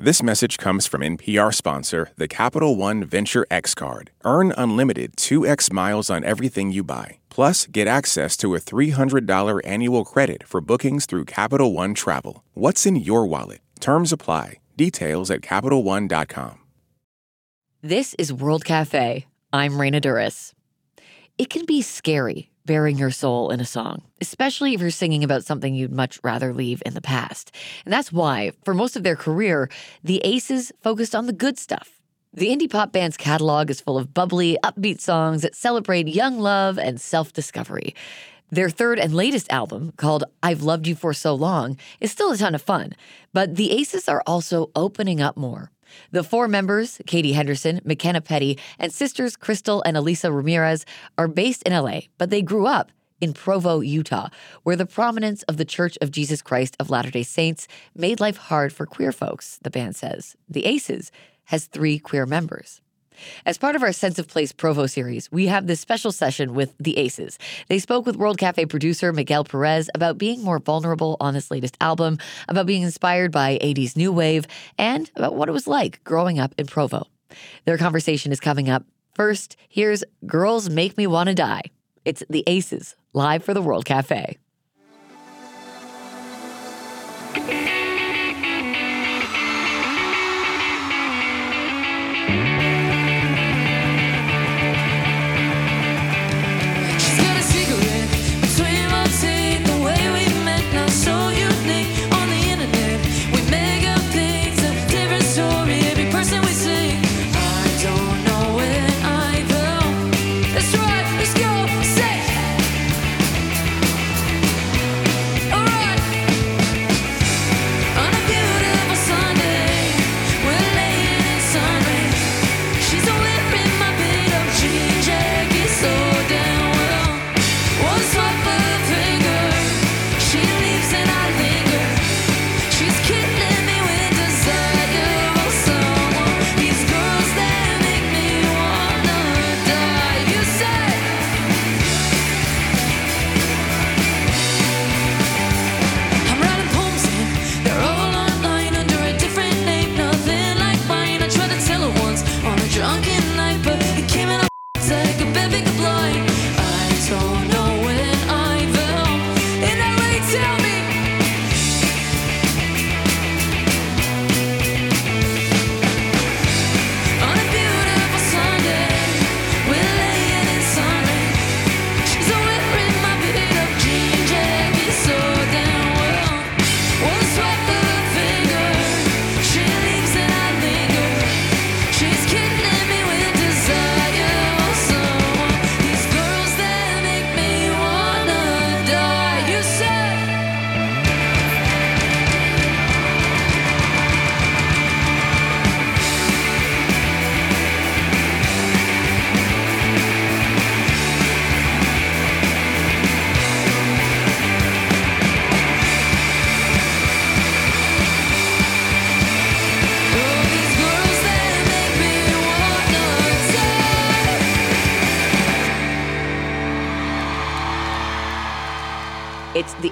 This message comes from NPR sponsor, the Capital One Venture X Card. Earn unlimited 2x miles on everything you buy. Plus, get access to a $300 annual credit for bookings through Capital One Travel. What's in your wallet? Terms apply. Details at CapitalOne.com. This is World Cafe. I'm Raina Douris. It can be scary bearing your soul in a song, especially if you're singing about something you'd much rather leave in the past. And that's why, for most of their career, the Aces focused on the good stuff. The indie pop band's catalog is full of bubbly, upbeat songs that celebrate young love and self discovery. Their third and latest album, called I've Loved You For So Long, is still a ton of fun, but the Aces are also opening up more. The four members, Katie Henderson, McKenna Petty, and sisters Crystal and Elisa Ramirez, are based in LA, but they grew up in Provo, Utah, where the prominence of the Church of Jesus Christ of Latter day Saints made life hard for queer folks, the band says. The Aces has three queer members. As part of our Sense of Place Provo series, we have this special session with the Aces. They spoke with World Cafe producer Miguel Perez about being more vulnerable on this latest album, about being inspired by 80s new wave, and about what it was like growing up in Provo. Their conversation is coming up. First, here's Girls Make Me Wanna Die. It's the Aces, live for the World Cafe.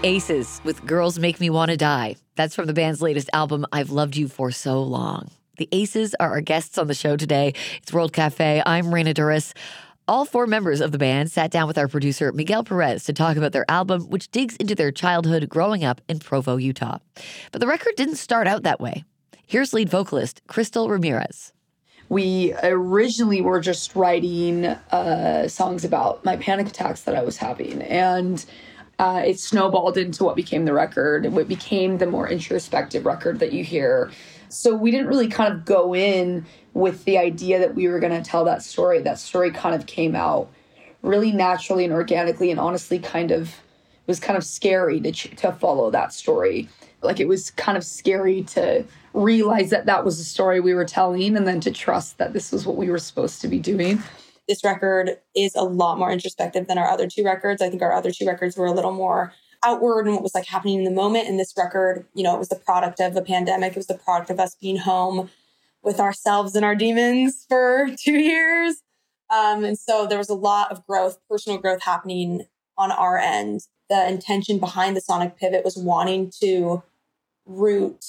Aces with Girls Make Me Wanna Die. That's from the band's latest album, I've Loved You For So Long. The Aces are our guests on the show today. It's World Cafe. I'm Raina Douris. All four members of the band sat down with our producer, Miguel Perez, to talk about their album, which digs into their childhood growing up in Provo, Utah. But the record didn't start out that way. Here's lead vocalist Crystal Ramirez. We originally were just writing uh, songs about my panic attacks that I was having. And uh, it snowballed into what became the record, what became the more introspective record that you hear. So we didn't really kind of go in with the idea that we were going to tell that story. That story kind of came out really naturally and organically, and honestly, kind of was kind of scary to to follow that story. Like it was kind of scary to realize that that was the story we were telling, and then to trust that this was what we were supposed to be doing this record is a lot more introspective than our other two records. I think our other two records were a little more outward and what was like happening in the moment. And this record, you know, it was the product of the pandemic. It was the product of us being home with ourselves and our demons for two years. Um, and so there was a lot of growth, personal growth happening on our end. The intention behind the sonic pivot was wanting to root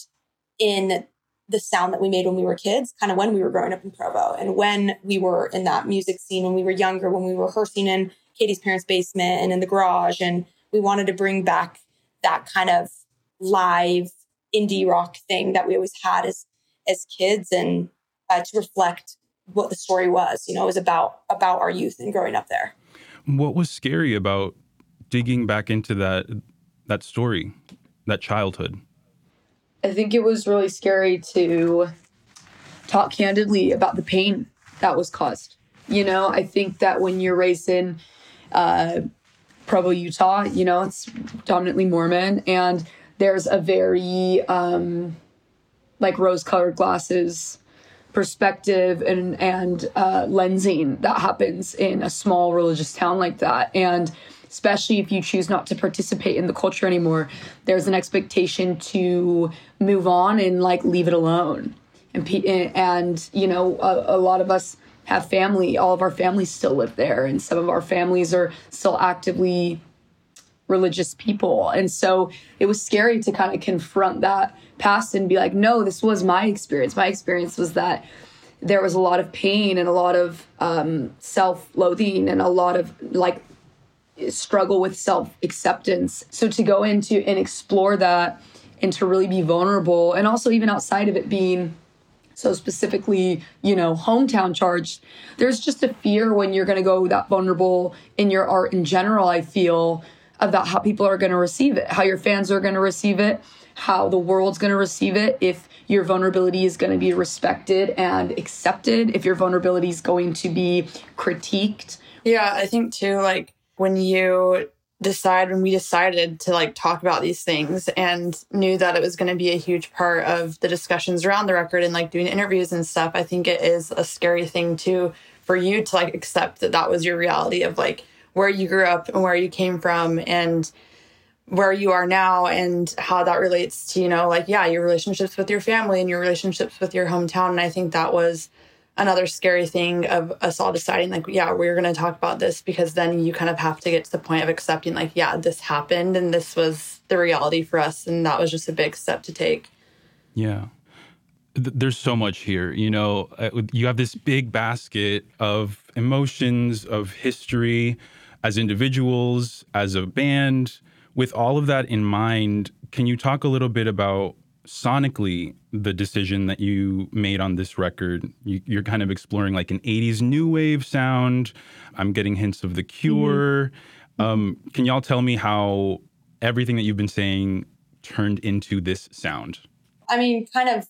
in the sound that we made when we were kids, kind of when we were growing up in Provo and when we were in that music scene, when we were younger, when we were rehearsing in Katie's parents' basement and in the garage. And we wanted to bring back that kind of live indie rock thing that we always had as as kids and uh, to reflect what the story was you know it was about about our youth and growing up there what was scary about digging back into that that story that childhood i think it was really scary to talk candidly about the pain that was caused. You know i think that when you're raised in uh, provo utah you know it's dominantly mormon and there's a very um, like rose colored glasses perspective and and uh, lensing that happens in a small religious town like that. And especially if you choose not to participate in the culture anymore there's an expectation to move on and like leave it alone and and you know a, a lot of us have family all of our families still live there and some of our families are still actively religious people. And so it was scary to kind of confront that past and be like, no, this was my experience. My experience was that there was a lot of pain and a lot of um, self loathing and a lot of like struggle with self acceptance. So to go into and explore that and to really be vulnerable and also even outside of it being so specifically, you know, hometown charged, there's just a fear when you're going to go that vulnerable in your art in general, I feel, about how people are going to receive it, how your fans are going to receive it, how the world's going to receive it, if your vulnerability is going to be respected and accepted, if your vulnerability is going to be critiqued. Yeah, I think too, like when you decide, when we decided to like talk about these things and knew that it was going to be a huge part of the discussions around the record and like doing interviews and stuff, I think it is a scary thing too for you to like accept that that was your reality of like, where you grew up and where you came from and where you are now and how that relates to, you know, like, yeah, your relationships with your family and your relationships with your hometown. And I think that was another scary thing of us all deciding, like, yeah, we're going to talk about this because then you kind of have to get to the point of accepting, like, yeah, this happened and this was the reality for us. And that was just a big step to take. Yeah there's so much here. You know, uh, you have this big basket of emotions, of history, as individuals, as a band. With all of that in mind, can you talk a little bit about sonically the decision that you made on this record? You, are kind of exploring like an 80s new wave sound. I'm getting hints of The Cure. Mm-hmm. Um, can y'all tell me how everything that you've been saying turned into this sound? I mean, kind of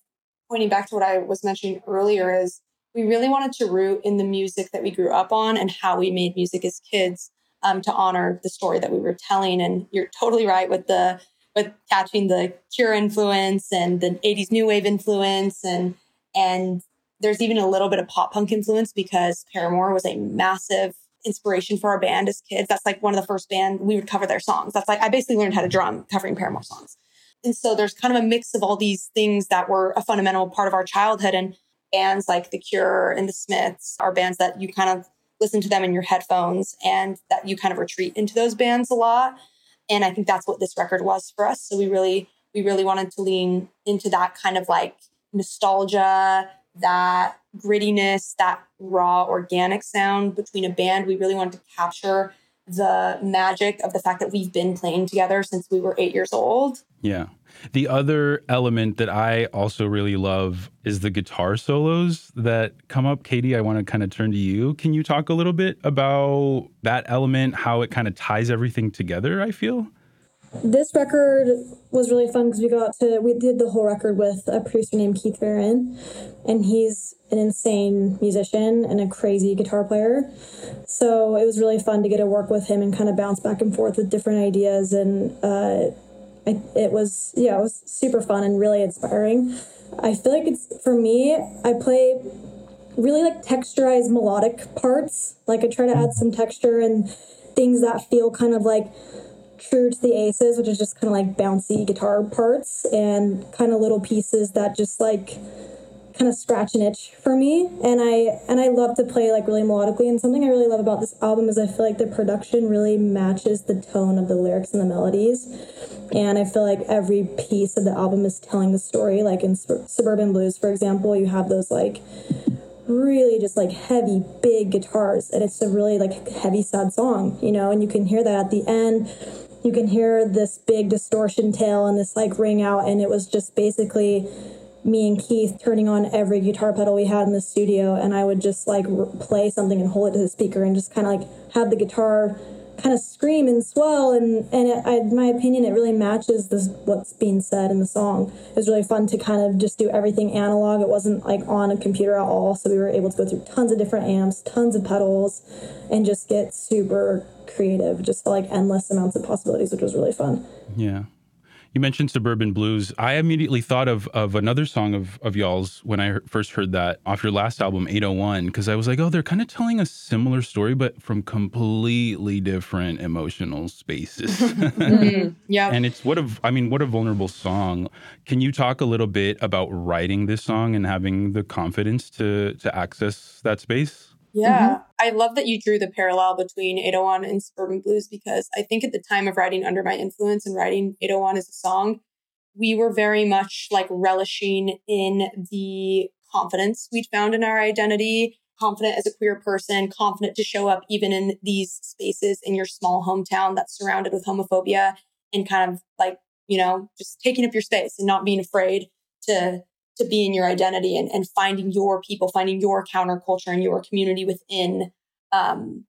pointing back to what I was mentioning earlier is we really wanted to root in the music that we grew up on and how we made music as kids um, to honor the story that we were telling. And you're totally right with the with catching the Cure influence and the 80s new wave influence and and there's even a little bit of pop punk influence because Paramore was a massive inspiration for our band as kids. That's like one of the first band we would cover their songs. That's like I basically learned how to drum covering Paramore songs. And so there's kind of a mix of all these things that were a fundamental part of our childhood and bands like The Cure and The Smiths are bands that you kind of listen to them in your headphones and that you kind of retreat into those bands a lot. And I think that's what this record was for us. So we really, we really wanted to lean into that kind of like nostalgia, that grittiness, that raw organic sound between a band. We really wanted to capture the magic of the fact that we've been playing together since we were eight years old. Yeah. The other element that I also really love is the guitar solos that come up. Katie, I want to kind of turn to you. Can you talk a little bit about that element, how it kind of ties everything together? I feel this record was really fun because we got to we did the whole record with a producer named Keith Barron, and he's an insane musician and a crazy guitar player. So it was really fun to get to work with him and kind of bounce back and forth with different ideas and. Uh, I, it was yeah, it was super fun and really inspiring. I feel like it's for me. I play really like texturized melodic parts. Like I try to add some texture and things that feel kind of like true to the aces, which is just kind of like bouncy guitar parts and kind of little pieces that just like kind of scratch an itch for me. And i and i love to play like really melodically. And something i really love about this album is i feel like the production really matches the tone of the lyrics and the melodies. And i feel like every piece of the album is telling the story. Like in suburban blues for example you have those like really just like heavy big guitars. And it's a really like heavy sad song you know? And you can hear that at the end you can hear this big distortion tail and this like ring out and it was just basically me and Keith turning on every guitar pedal we had in the studio, and I would just like play something and hold it to the speaker and just kind of like have the guitar kind of scream and swell. And and it, I, my opinion, it really matches this what's being said in the song. It was really fun to kind of just do everything analog. It wasn't like on a computer at all, so we were able to go through tons of different amps, tons of pedals, and just get super creative. Just like endless amounts of possibilities, which was really fun. Yeah. You mentioned suburban blues. I immediately thought of of another song of of y'all's when I first heard that off your last album, 801, because I was like, oh, they're kind of telling a similar story, but from completely different emotional spaces. mm, yeah. And it's what a, I mean, what a vulnerable song. Can you talk a little bit about writing this song and having the confidence to to access that space? Yeah. Mm-hmm. I love that you drew the parallel between 801 and Suburban Blues because I think at the time of writing Under My Influence and writing 801 as a song, we were very much like relishing in the confidence we'd found in our identity, confident as a queer person, confident to show up even in these spaces in your small hometown that's surrounded with homophobia and kind of like, you know, just taking up your space and not being afraid to to be in your identity and, and finding your people, finding your counterculture and your community within um,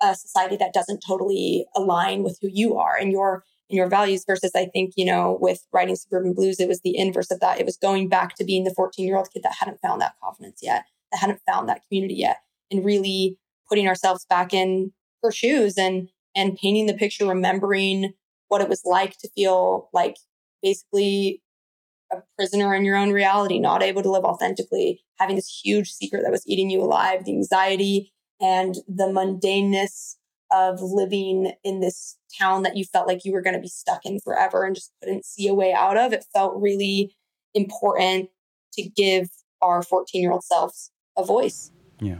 a society that doesn't totally align with who you are and your and your values versus I think, you know, with writing suburban blues, it was the inverse of that. It was going back to being the 14 year old kid that hadn't found that confidence yet, that hadn't found that community yet, and really putting ourselves back in her shoes and and painting the picture, remembering what it was like to feel like basically a prisoner in your own reality, not able to live authentically, having this huge secret that was eating you alive, the anxiety and the mundaneness of living in this town that you felt like you were going to be stuck in forever and just couldn't see a way out of. It felt really important to give our 14 year old selves a voice. Yeah.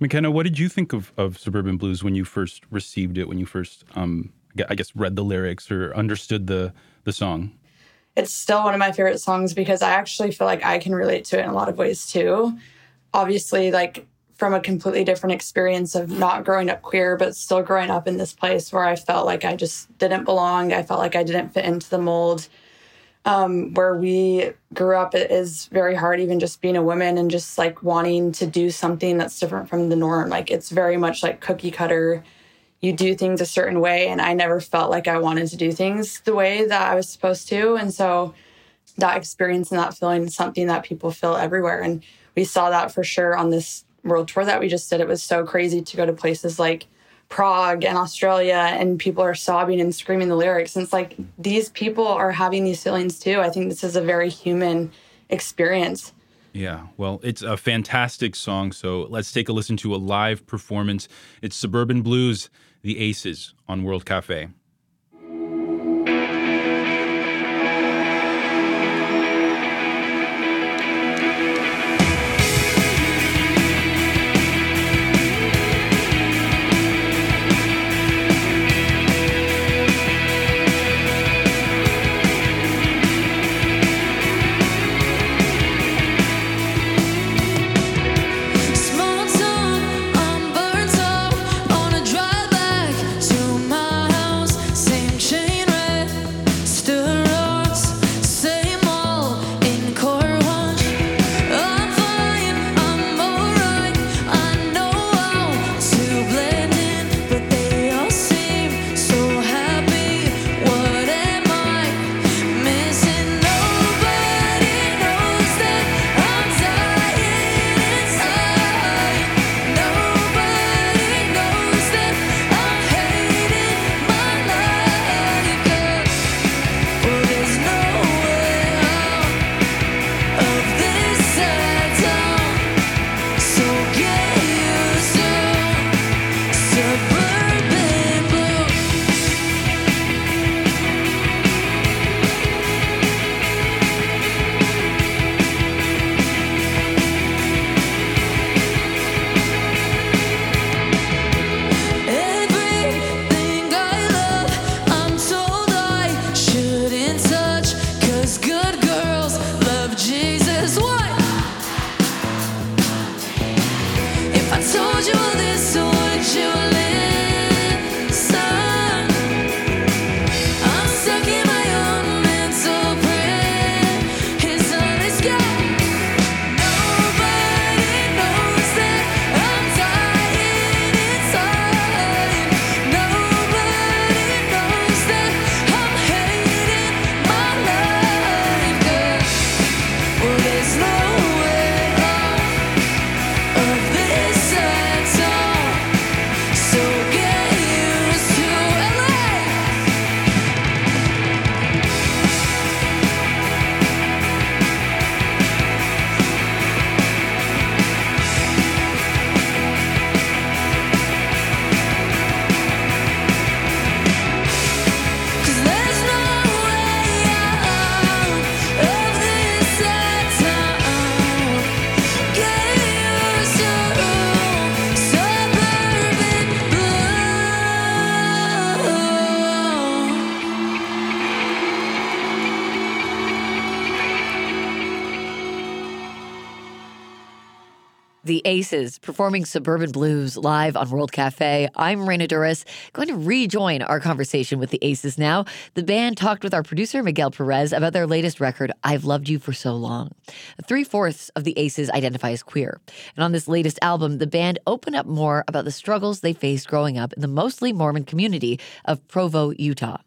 McKenna, what did you think of, of Suburban Blues when you first received it, when you first, um, I guess, read the lyrics or understood the, the song? It's still one of my favorite songs because I actually feel like I can relate to it in a lot of ways too. Obviously, like from a completely different experience of not growing up queer, but still growing up in this place where I felt like I just didn't belong. I felt like I didn't fit into the mold. Um, where we grew up, it is very hard, even just being a woman and just like wanting to do something that's different from the norm. Like it's very much like cookie cutter you do things a certain way and i never felt like i wanted to do things the way that i was supposed to. And so that experience and that feeling is something that people feel everywhere. And we saw that for sure on this world tour that we just did. It was so crazy to go to places like prague and australia and people are sobbing and screaming the lyrics. And it's like these people are having these feelings too. I think this is a very human experience. Yeah, well, it's a fantastic song. So let's take a listen to a live performance. It's Suburban Blues the Aces on World Cafe. Aces performing Suburban Blues live on World Cafe. I'm Raina Douris, going to rejoin our conversation with the Aces now. The band talked with our producer, Miguel Perez, about their latest record, I've Loved You for So Long. Three fourths of the Aces identify as queer. And on this latest album, the band opened up more about the struggles they faced growing up in the mostly Mormon community of Provo, Utah.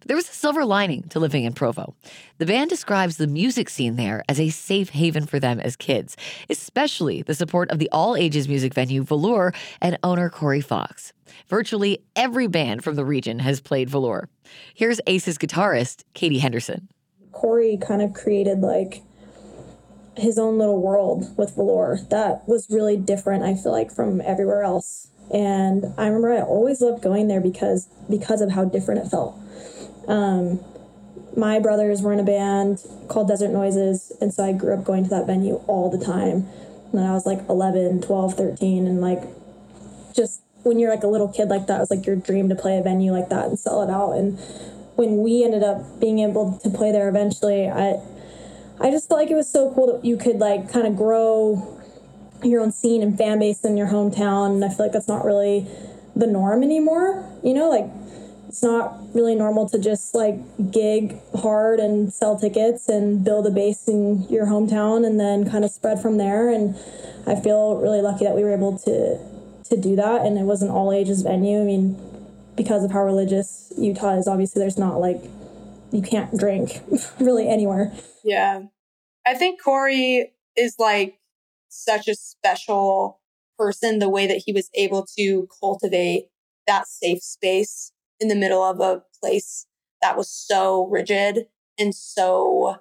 But there was a silver lining to living in Provo. The band describes the music scene there as a safe haven for them as kids, especially the support of the all ages music venue Velour and owner Corey Fox. Virtually every band from the region has played Velour. Here's Ace's guitarist, Katie Henderson. Corey kind of created like his own little world with Velour that was really different, I feel like, from everywhere else. And I remember I always loved going there because because of how different it felt. Um, my brothers were in a band called Desert Noises, and so I grew up going to that venue all the time. And I was like 11, 12, 13, and like just when you're like a little kid like that, it was like your dream to play a venue like that and sell it out. And when we ended up being able to play there eventually, I I just felt like it was so cool that you could like kind of grow your own scene and fan base in your hometown. And I feel like that's not really the norm anymore. You know, like it's not really normal to just like gig hard and sell tickets and build a base in your hometown and then kind of spread from there. And i feel really lucky that we were able to to do that. And it was an all ages venue. I mean because of how religious utah is obviously there's not like you can't drink really anywhere. Yeah. I think corey is like such a special person the way that he was able to cultivate that safe space in the middle of a place that was so rigid and so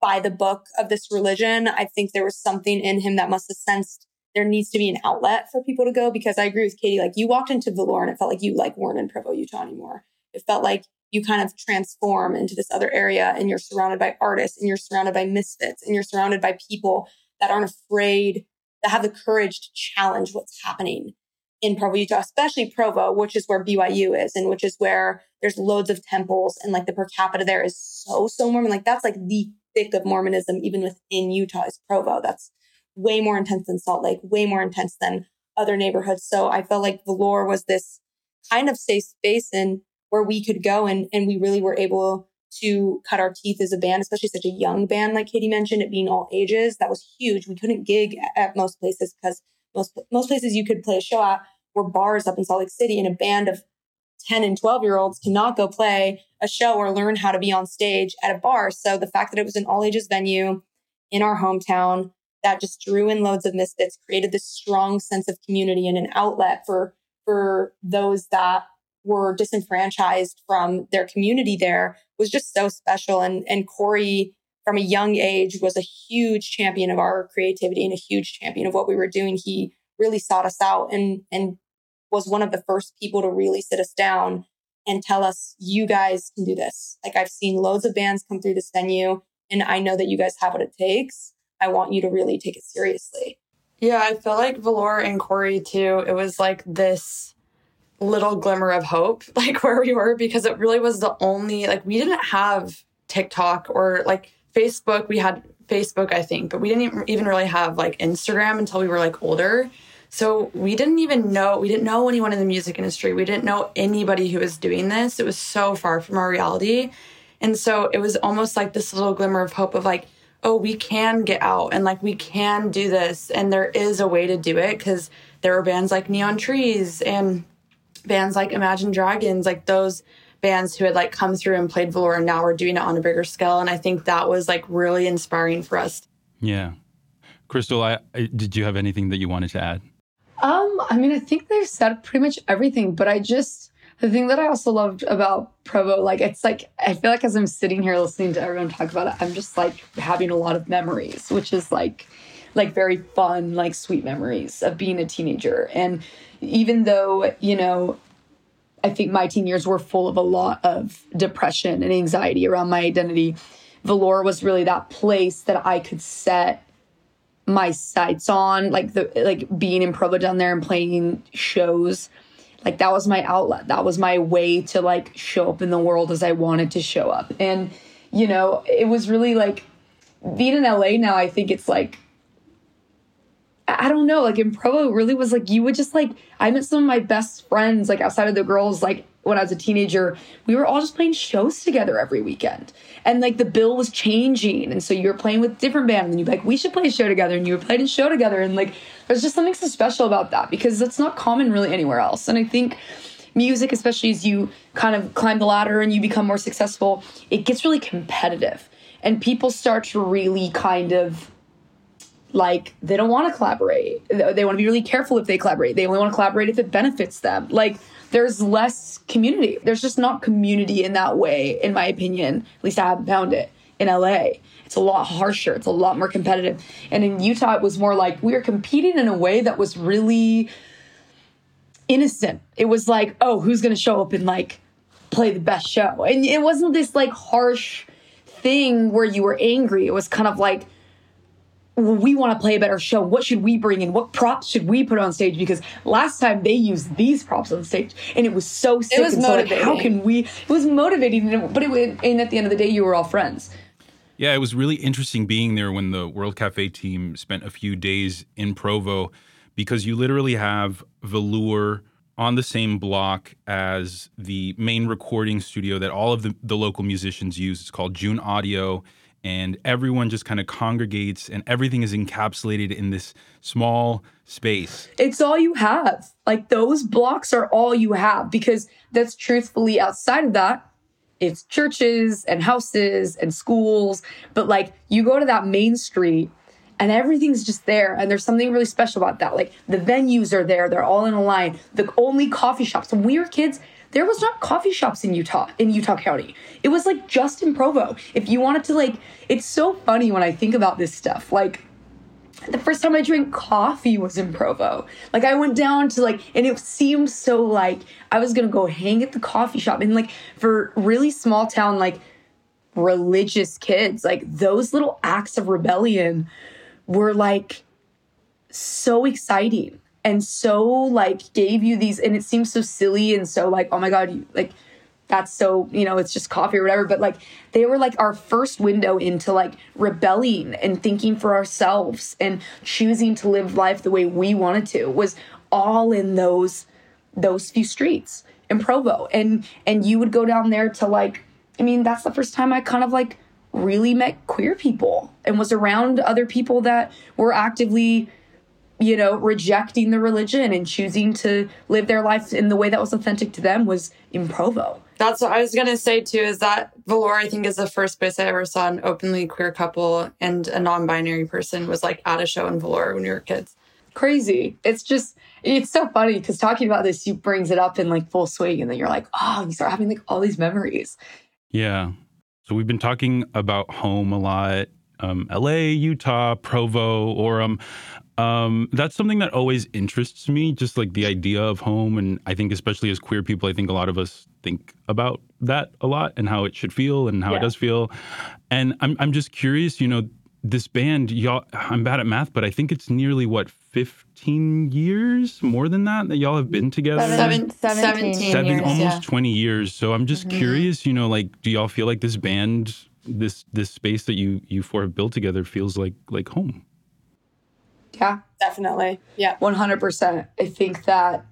by the book of this religion. I think there was something in him that must have sensed there needs to be an outlet for people to go because I agree with Katie. Like you walked into Velour and it felt like you like weren't in Provo, Utah anymore. It felt like you kind of transform into this other area and you're surrounded by artists and you're surrounded by misfits and you're surrounded by people that aren't afraid, that have the courage to challenge what's happening in Provo, Utah, especially Provo, which is where BYU is and which is where there's loads of temples and like the per capita there is so, so Mormon. Like that's like the thick of Mormonism, even within Utah is Provo. That's way more intense than Salt Lake, way more intense than other neighborhoods. So I felt like Velour was this kind of safe space and where we could go and, and we really were able to cut our teeth as a band, especially such a young band, like Katie mentioned, it being all ages. That was huge. We couldn't gig at most places because most most places you could play a show at were bars up in Salt Lake City, and a band of 10 and 12 year olds cannot go play a show or learn how to be on stage at a bar. So the fact that it was an all ages venue in our hometown that just drew in loads of misfits, created this strong sense of community and an outlet for for those that were disenfranchised from their community there was just so special. And and Corey from a young age was a huge champion of our creativity and a huge champion of what we were doing. He really sought us out and and was one of the first people to really sit us down and tell us, you guys can do this. Like I've seen loads of bands come through this venue and I know that you guys have what it takes. I want you to really take it seriously. Yeah, I feel like Velour and Corey too, it was like this little glimmer of hope, like where we were, because it really was the only, like, we didn't have TikTok or like Facebook. We had Facebook, I think, but we didn't even really have like Instagram until we were like older. So we didn't even know, we didn't know anyone in the music industry. We didn't know anybody who was doing this. It was so far from our reality. And so it was almost like this little glimmer of hope of like, oh, we can get out and like we can do this. And there is a way to do it because there were bands like Neon Trees and bands like Imagine Dragons, like those bands who had like come through and played Velour and now we're doing it on a bigger scale. And I think that was like really inspiring for us. Yeah. Crystal, I, I, did you have anything that you wanted to add? Um, I mean, I think they've said pretty much everything, but I just the thing that I also loved about Provo, like it's like I feel like as I'm sitting here listening to everyone talk about it, I'm just like having a lot of memories, which is like like very fun, like sweet memories of being a teenager. And even though, you know, I think my teen years were full of a lot of depression and anxiety around my identity, Velour was really that place that I could set my sights on like the like being in Provo down there and playing shows. Like that was my outlet. That was my way to like show up in the world as I wanted to show up. And you know it was really like being in LA now I think it's like I don't know, like in Provo, it really was like you would just like I met some of my best friends like outside of the girls like when I was a teenager, we were all just playing shows together every weekend. And like the bill was changing. And so you were playing with different bands and you'd be like, we should play a show together. And you were playing a show together. And like there's just something so special about that because that's not common really anywhere else. And I think music, especially as you kind of climb the ladder and you become more successful, it gets really competitive. And people start to really kind of like they don't want to collaborate. They want to be really careful if they collaborate. They only want to collaborate if it benefits them. Like there's less community. There's just not community in that way, in my opinion. At least I haven't found it in LA. It's a lot harsher. It's a lot more competitive. And in Utah, it was more like we were competing in a way that was really innocent. It was like, oh, who's going to show up and like play the best show? And it wasn't this like harsh thing where you were angry. It was kind of like, we want to play a better show. What should we bring in? What props should we put on stage? Because last time they used these props on stage, and it was so sick. It was and so, like, motivating. how can we? It was motivating, but it and at the end of the day, you were all friends. Yeah, it was really interesting being there when the World Cafe team spent a few days in Provo because you literally have Velour on the same block as the main recording studio that all of the, the local musicians use. It's called June Audio. And everyone just kind of congregates, and everything is encapsulated in this small space. It's all you have. Like those blocks are all you have because that's truthfully outside of that. It's churches and houses and schools, but like you go to that main street and everything's just there. And there's something really special about that. Like the venues are there, they're all in a line. The only coffee shops. When we were kids, there was not coffee shops in Utah, in Utah County. It was like just in Provo. If you wanted to, like, it's so funny when I think about this stuff. Like, the first time I drank coffee was in Provo. Like I went down to like, and it seemed so like I was gonna go hang at the coffee shop. And like for really small town, like religious kids, like those little acts of rebellion were like so exciting and so like gave you these, and it seems so silly and so like, oh my God, you like that's so you know it's just coffee or whatever but like they were like our first window into like rebelling and thinking for ourselves and choosing to live life the way we wanted to was all in those those few streets in provo. And and you would go down there to like i mean that's the first time i kind of like really met queer people and was around other people that were actively you know, rejecting the religion and choosing to live their life in the way that was authentic to them was in Provo. That's what I was gonna say too. Is that Velour? I think is the first place I ever saw an openly queer couple and a non-binary person was like at a show in Velour when we were kids. Crazy. It's just, it's so funny because talking about this, you brings it up in like full swing, and then you're like, oh, you start having like all these memories. Yeah. So we've been talking about home a lot. Um, LA, Utah, Provo, Orem. Um, that's something that always interests me, just like the idea of home. And I think, especially as queer people, I think a lot of us think about that a lot and how it should feel and how Yeah. it does feel. And I'm, I'm just curious, you know, this band, y'all, I'm bad at math, but I think it's nearly what, 15 years, more than that, that y'all have been together? Seven, 17 17 Seven, years, almost yeah. 20 years. So I'm just curious, you know, like, do y'all feel like this band, this this space that you you four have built together feels like like home? Yeah, Definitely. Yeah. 100%. I think that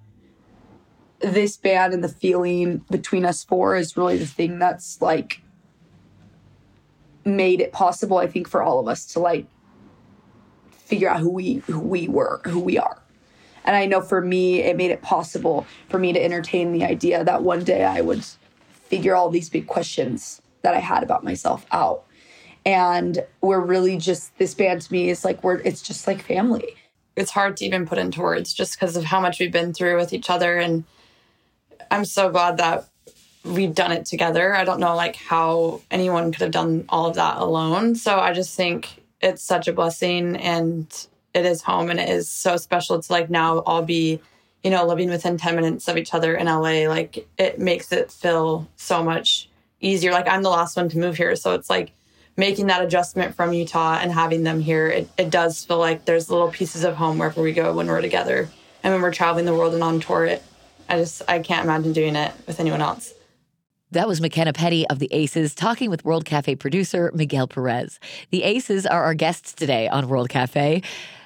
this band and the feeling between us four is really the thing that's like made it possible, I think, for all of us to like figure out who we who we were, who we are. And I know for me, it made it possible for me to entertain the idea that one day I would figure all these big questions that I had about myself out. And we're really just this band to me is like we're it's just like family. it's hard to even put into words just because of how much we've been through with each other. And i'm so glad that we've done it together. I don't know like how anyone could have done all of that alone. So i just think it's such a blessing and it is home and it is so special to like now all be you know living within 10 minutes of each other in la like it makes it feel so much easier. Like i'm the last one to move here. So it's like making that adjustment from Utah and having them here, it, it does feel like there's little pieces of home wherever we go when we're together. And when we're traveling the world and on tour, it I just I can't imagine doing it with anyone else. That was McKenna Petty of the Aces talking with World Cafe producer Miguel Perez. The Aces are our guests today on World Cafe.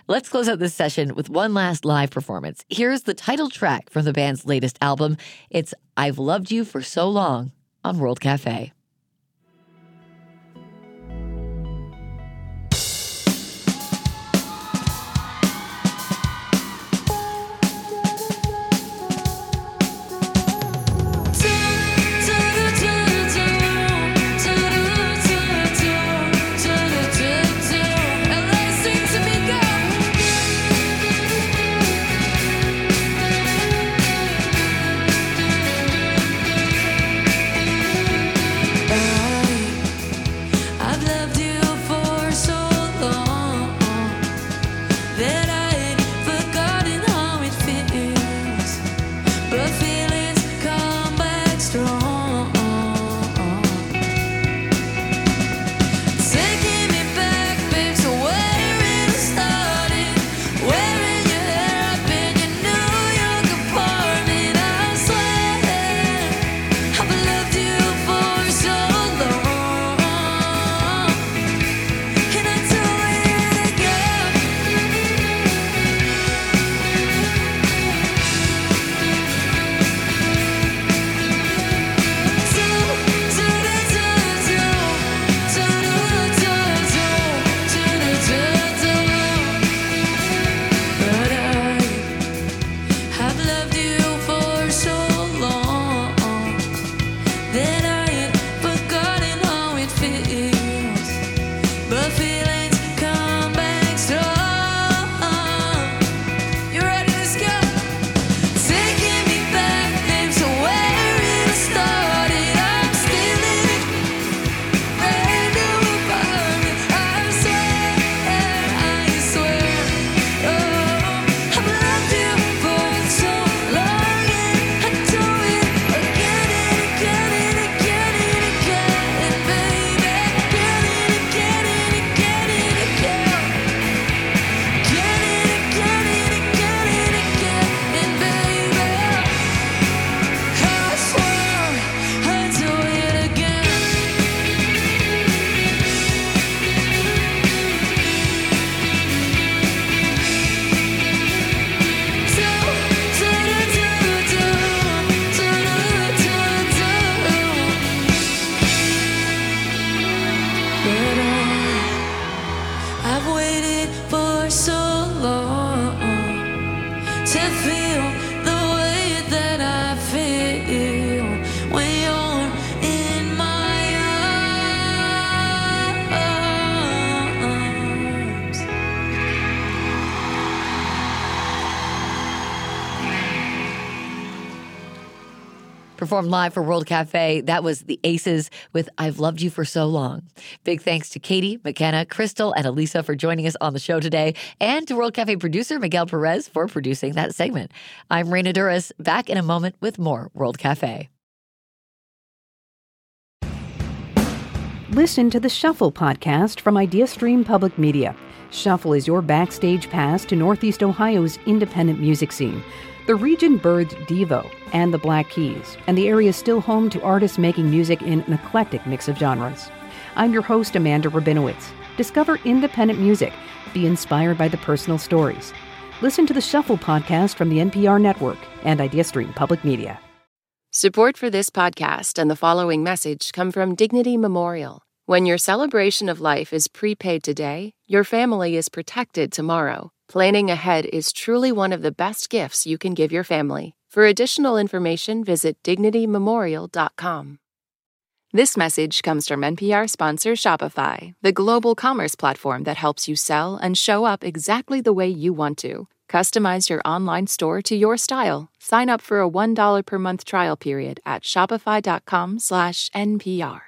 Let's close out this session with one last live performance. Here's the title track from the band's latest album. It's I've Loved You for So Long on World Cafe. Performed live for World Cafe. That was the Aces with I've Loved You for So Long. Big thanks to Katie, McKenna, Crystal, and Elisa for joining us on the show today, and to World Cafe producer Miguel Perez for producing that segment. I'm Raina Douris, back in a moment with more World Cafe. Listen to the Shuffle podcast from IdeaStream Public Media. Shuffle is your backstage pass to Northeast Ohio's independent music scene. The region birthed Devo and the Black Keys, and the area is still home to artists making music in an eclectic mix of genres. I'm your host, Amanda Rabinowitz. Discover independent music. Be inspired by the personal stories. Listen to the Shuffle podcast from the NPR network and IdeaStream Public Media. Support for this podcast and the following message come from Dignity Memorial. When your celebration of life is prepaid today, your family is protected tomorrow. Planning ahead is truly one of the best gifts you can give your family. For additional information, visit dignitymemorial.com. This message comes from NPR sponsor Shopify, the global commerce platform that helps you sell and show up exactly the way you want to. Customize your online store to your style. Sign up for a $1 per month trial period at shopify.com/npr.